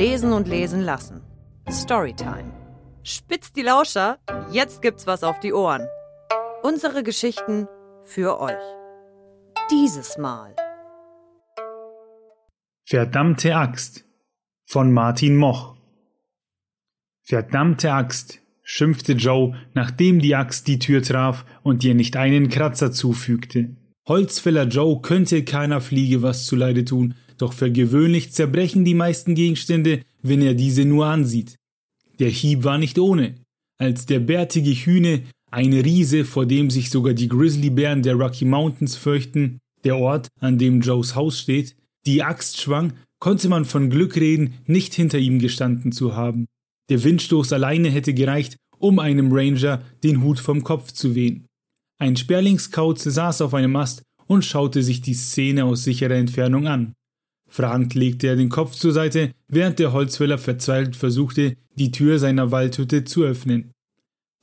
Lesen und lesen lassen. Storytime. Spitzt die Lauscher, jetzt gibt's was auf die Ohren. Unsere Geschichten für euch. Dieses Mal. Verdammte Axt von Martin Moch. Verdammte Axt, schimpfte Joe, nachdem die Axt die Tür traf und ihr nicht einen Kratzer zufügte. Holzfäller Joe könnte keiner Fliege was zuleide tun, doch für gewöhnlich zerbrechen die meisten Gegenstände, wenn er diese nur ansieht. Der Hieb war nicht ohne. Als der bärtige Hühne, ein Riese, vor dem sich sogar die Grizzlybären der Rocky Mountains fürchten, der Ort, an dem Joes Haus steht, die Axt schwang, konnte man von Glück reden, nicht hinter ihm gestanden zu haben. Der Windstoß alleine hätte gereicht, um einem Ranger den Hut vom Kopf zu wehen. Ein Sperlingskauz saß auf einem Ast und schaute sich die Szene aus sicherer Entfernung an. Fragend legte er den Kopf zur Seite, während der Holzfäller verzweifelt versuchte, die Tür seiner Waldhütte zu öffnen.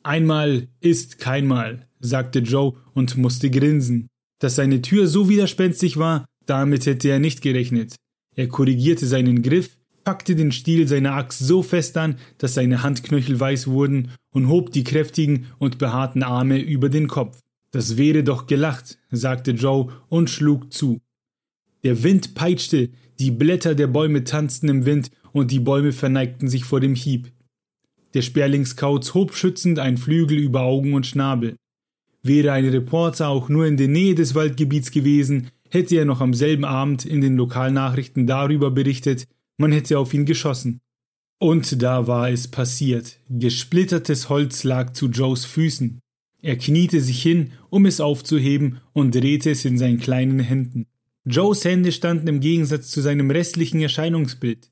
Einmal ist keinmal, sagte Joe und musste grinsen. Dass seine Tür so widerspenstig war, damit hätte er nicht gerechnet. Er korrigierte seinen Griff, packte den Stiel seiner Axt so fest an, dass seine Handknöchel weiß wurden und hob die kräftigen und behaarten Arme über den Kopf. Das wäre doch gelacht, sagte Joe und schlug zu. Der Wind peitschte, die Blätter der Bäume tanzten im Wind und die Bäume verneigten sich vor dem Hieb. Der Sperlingskauz hob schützend ein Flügel über Augen und Schnabel. Wäre ein Reporter auch nur in der Nähe des Waldgebiets gewesen, hätte er noch am selben Abend in den Lokalnachrichten darüber berichtet, man hätte auf ihn geschossen. Und da war es passiert. Gesplittertes Holz lag zu Joes Füßen. Er kniete sich hin, um es aufzuheben, und drehte es in seinen kleinen Händen. Joes Hände standen im Gegensatz zu seinem restlichen Erscheinungsbild.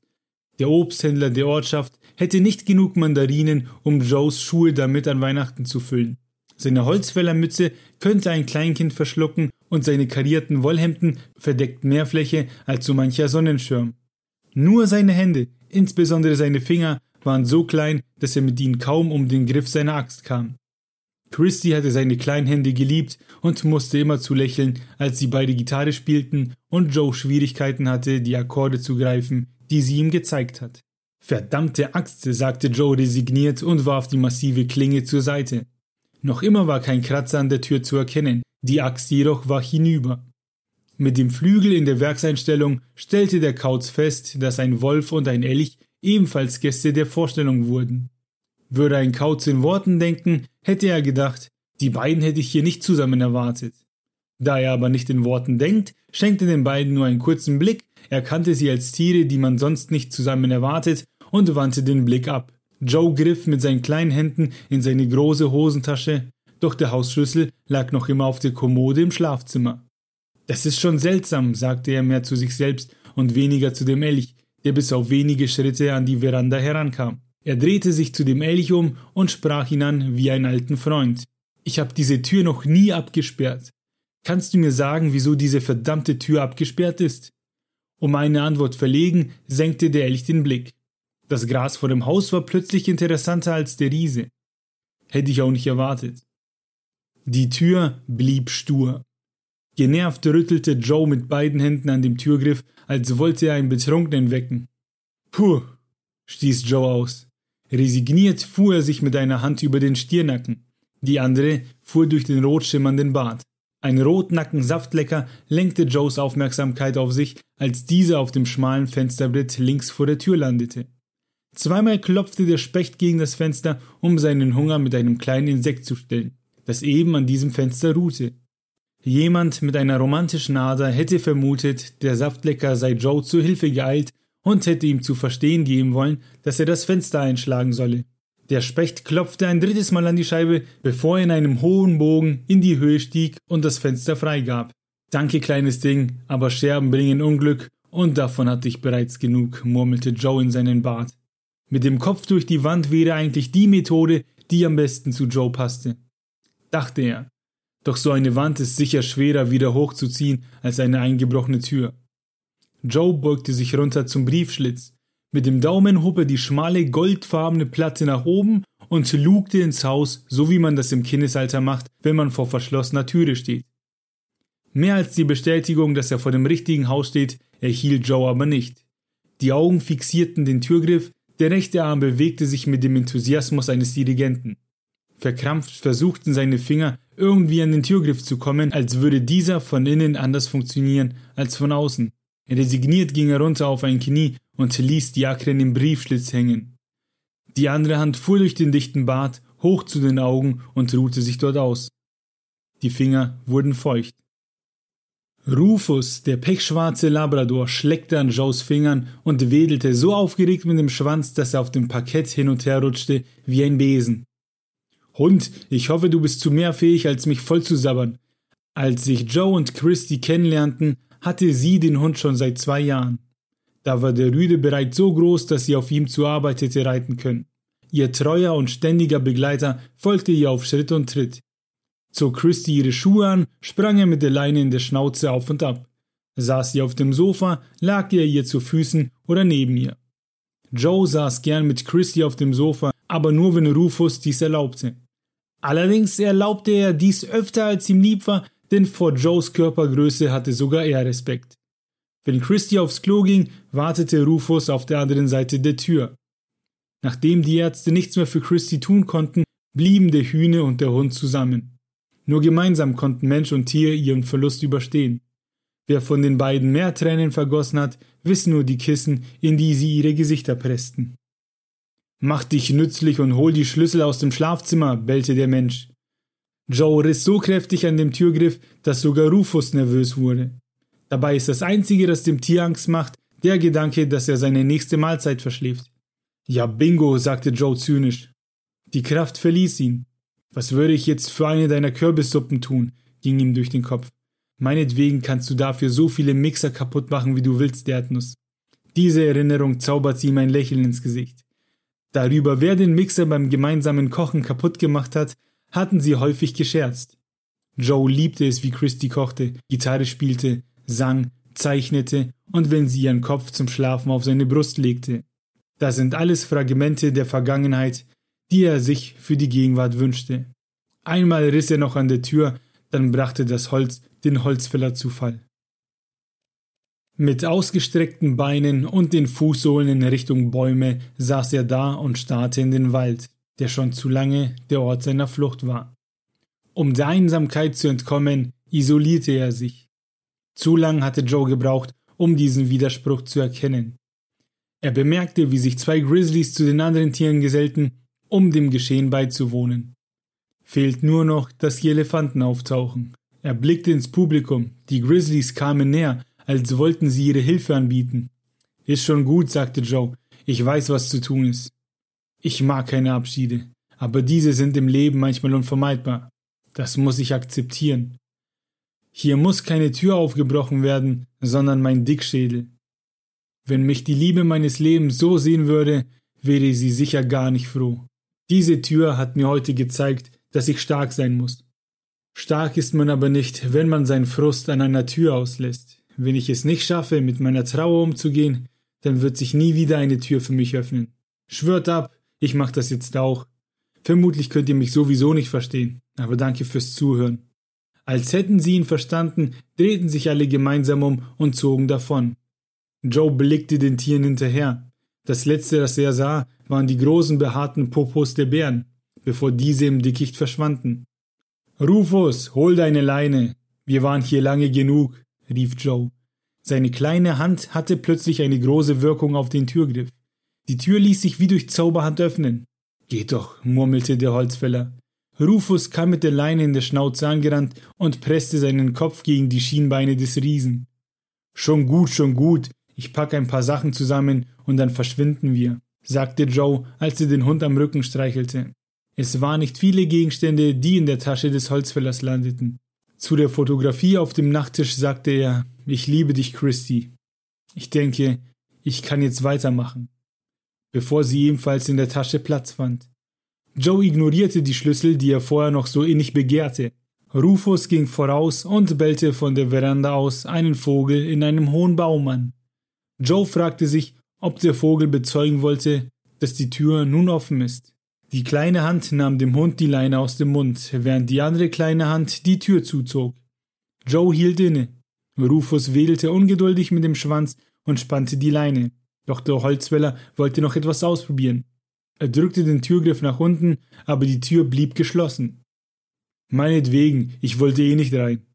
Der Obsthändler der Ortschaft hätte nicht genug Mandarinen, um Joes Schuhe damit an Weihnachten zu füllen. Seine Holzfällermütze könnte ein Kleinkind verschlucken und seine karierten Wollhemden verdeckten mehr Fläche als so mancher Sonnenschirm. Nur seine Hände, insbesondere seine Finger, waren so klein, dass er mit ihnen kaum um den Griff seiner Axt kam. Christy hatte seine kleinen Hände geliebt und musste immer zu lächeln, als sie beide Gitarre spielten und Joe Schwierigkeiten hatte, die Akkorde zu greifen, die sie ihm gezeigt hat. Verdammte Axt, sagte Joe resigniert und warf die massive Klinge zur Seite. Noch immer war kein Kratzer an der Tür zu erkennen, die Axt jedoch war hinüber. Mit dem Flügel in der Werkseinstellung stellte der Kauz fest, dass ein Wolf und ein Elch ebenfalls Gäste der Vorstellung wurden. Würde ein Kauz in Worten denken, hätte er gedacht, die beiden hätte ich hier nicht zusammen erwartet. Da er aber nicht in Worten denkt, schenkte den beiden nur einen kurzen Blick, erkannte sie als Tiere, die man sonst nicht zusammen erwartet, und wandte den Blick ab. Joe griff mit seinen kleinen Händen in seine große Hosentasche, doch der Hausschlüssel lag noch immer auf der Kommode im Schlafzimmer. Das ist schon seltsam, sagte er mehr zu sich selbst und weniger zu dem Elch, der bis auf wenige Schritte an die Veranda herankam. Er drehte sich zu dem Elch um und sprach ihn an wie einen alten Freund. Ich habe diese Tür noch nie abgesperrt. Kannst du mir sagen, wieso diese verdammte Tür abgesperrt ist? Um eine Antwort verlegen, senkte der Elch den Blick. Das Gras vor dem Haus war plötzlich interessanter als der Riese. Hätte ich auch nicht erwartet. Die Tür blieb stur. Genervt rüttelte Joe mit beiden Händen an dem Türgriff, als wollte er einen Betrunkenen wecken. Puh, stieß Joe aus. Resigniert fuhr er sich mit einer Hand über den Stirnacken. Die andere fuhr durch den rot schimmernden Bart. Ein Rotnacken-Saftlecker lenkte Joes Aufmerksamkeit auf sich, als dieser auf dem schmalen Fensterbrett links vor der Tür landete. Zweimal klopfte der Specht gegen das Fenster, um seinen Hunger mit einem kleinen Insekt zu stillen, das eben an diesem Fenster ruhte. Jemand mit einer romantischen Ader hätte vermutet, der Saftlecker sei Joe zu Hilfe geeilt und hätte ihm zu verstehen geben wollen, dass er das Fenster einschlagen solle. Der Specht klopfte ein drittes Mal an die Scheibe, bevor er in einem hohen Bogen in die Höhe stieg und das Fenster freigab. Danke, kleines Ding, aber Scherben bringen Unglück, und davon hatte ich bereits genug, murmelte Joe in seinen Bart. Mit dem Kopf durch die Wand wäre eigentlich die Methode, die am besten zu Joe passte. Dachte er. Doch so eine Wand ist sicher schwerer wieder hochzuziehen als eine eingebrochene Tür. Joe beugte sich runter zum Briefschlitz. Mit dem Daumen hob er die schmale, goldfarbene Platte nach oben und lugte ins Haus, so wie man das im Kindesalter macht, wenn man vor verschlossener Türe steht. Mehr als die Bestätigung, dass er vor dem richtigen Haus steht, erhielt Joe aber nicht. Die Augen fixierten den Türgriff, der rechte Arm bewegte sich mit dem Enthusiasmus eines Dirigenten. Verkrampft versuchten seine Finger irgendwie an den Türgriff zu kommen, als würde dieser von innen anders funktionieren als von außen. Resigniert ging er runter auf ein Knie und ließ die Akren im Briefschlitz hängen. Die andere Hand fuhr durch den dichten Bart, hoch zu den Augen und ruhte sich dort aus. Die Finger wurden feucht. Rufus, der pechschwarze Labrador, schleckte an Joes Fingern und wedelte so aufgeregt mit dem Schwanz, dass er auf dem Parkett hin und her rutschte wie ein Besen. Hund, ich hoffe, du bist zu mehr fähig, als mich voll zu sabbern. Als sich Joe und Christy kennenlernten, hatte sie den Hund schon seit zwei Jahren. Da war der Rüde bereits so groß, dass sie auf ihm zur Arbeit hätte reiten können. Ihr treuer und ständiger Begleiter folgte ihr auf Schritt und Tritt. Zog Christy ihre Schuhe an, sprang er mit der Leine in der Schnauze auf und ab. Saß sie auf dem Sofa, lag er ihr zu Füßen oder neben ihr. Joe saß gern mit Christy auf dem Sofa, aber nur wenn Rufus dies erlaubte. Allerdings erlaubte er dies öfter als ihm lieb war, denn vor Joes Körpergröße hatte sogar er Respekt. Wenn Christy aufs Klo ging, wartete Rufus auf der anderen Seite der Tür. Nachdem die Ärzte nichts mehr für Christy tun konnten, blieben der Hühne und der Hund zusammen. Nur gemeinsam konnten Mensch und Tier ihren Verlust überstehen. Wer von den beiden mehr Tränen vergossen hat, wissen nur die Kissen, in die sie ihre Gesichter pressten. Mach dich nützlich und hol die Schlüssel aus dem Schlafzimmer, bellte der Mensch. Joe riss so kräftig an dem Türgriff, dass sogar Rufus nervös wurde. Dabei ist das Einzige, das dem Tier Angst macht, der Gedanke, dass er seine nächste Mahlzeit verschläft. Ja, bingo, sagte Joe zynisch. Die Kraft verließ ihn. Was würde ich jetzt für eine deiner Kürbissuppen tun? ging ihm durch den Kopf. Meinetwegen kannst du dafür so viele Mixer kaputt machen, wie du willst, Erdnuss. Diese Erinnerung zaubert ihm ein Lächeln ins Gesicht. Darüber, wer den Mixer beim gemeinsamen Kochen kaputt gemacht hat, hatten sie häufig gescherzt. Joe liebte es, wie Christy kochte, Gitarre spielte, sang, zeichnete und wenn sie ihren Kopf zum Schlafen auf seine Brust legte. Das sind alles Fragmente der Vergangenheit, die er sich für die Gegenwart wünschte. Einmal riss er noch an der Tür, dann brachte das Holz den Holzfäller zu Fall. Mit ausgestreckten Beinen und den Fußsohlen in Richtung Bäume saß er da und starrte in den Wald, der schon zu lange der Ort seiner Flucht war. Um der Einsamkeit zu entkommen, isolierte er sich. Zu lang hatte Joe gebraucht, um diesen Widerspruch zu erkennen. Er bemerkte, wie sich zwei Grizzlies zu den anderen Tieren gesellten um dem Geschehen beizuwohnen. Fehlt nur noch, dass die Elefanten auftauchen. Er blickte ins Publikum, die Grizzlies kamen näher, als wollten sie ihre Hilfe anbieten. Ist schon gut, sagte Joe, ich weiß, was zu tun ist. Ich mag keine Abschiede, aber diese sind im Leben manchmal unvermeidbar. Das muss ich akzeptieren. Hier muss keine Tür aufgebrochen werden, sondern mein Dickschädel. Wenn mich die Liebe meines Lebens so sehen würde, wäre sie sicher gar nicht froh. Diese Tür hat mir heute gezeigt, dass ich stark sein muss. Stark ist man aber nicht, wenn man seinen Frust an einer Tür auslässt. Wenn ich es nicht schaffe, mit meiner Trauer umzugehen, dann wird sich nie wieder eine Tür für mich öffnen. Schwört ab, ich mach das jetzt auch. Vermutlich könnt ihr mich sowieso nicht verstehen, aber danke fürs Zuhören. Als hätten sie ihn verstanden, drehten sich alle gemeinsam um und zogen davon. Joe blickte den Tieren hinterher. Das letzte, das er sah, waren die großen behaarten Popos der Bären, bevor diese im Dickicht verschwanden. Rufus, hol deine Leine. Wir waren hier lange genug, rief Joe. Seine kleine Hand hatte plötzlich eine große Wirkung auf den Türgriff. Die Tür ließ sich wie durch Zauberhand öffnen. Geht doch, murmelte der Holzfäller. Rufus kam mit der Leine in der Schnauze angerannt und presste seinen Kopf gegen die Schienbeine des Riesen. Schon gut, schon gut. Ich packe ein paar Sachen zusammen und dann verschwinden wir sagte Joe, als er den Hund am Rücken streichelte. Es waren nicht viele Gegenstände, die in der Tasche des Holzfällers landeten. Zu der Fotografie auf dem Nachttisch sagte er, ich liebe dich, Christy. Ich denke, ich kann jetzt weitermachen. Bevor sie ebenfalls in der Tasche Platz fand. Joe ignorierte die Schlüssel, die er vorher noch so innig begehrte. Rufus ging voraus und bellte von der Veranda aus einen Vogel in einem hohen Baum an. Joe fragte sich, ob der Vogel bezeugen wollte, dass die Tür nun offen ist. Die kleine Hand nahm dem Hund die Leine aus dem Mund, während die andere kleine Hand die Tür zuzog. Joe hielt inne. Rufus wedelte ungeduldig mit dem Schwanz und spannte die Leine. Doch der Holzfäller wollte noch etwas ausprobieren. Er drückte den Türgriff nach unten, aber die Tür blieb geschlossen. Meinetwegen, ich wollte eh nicht rein.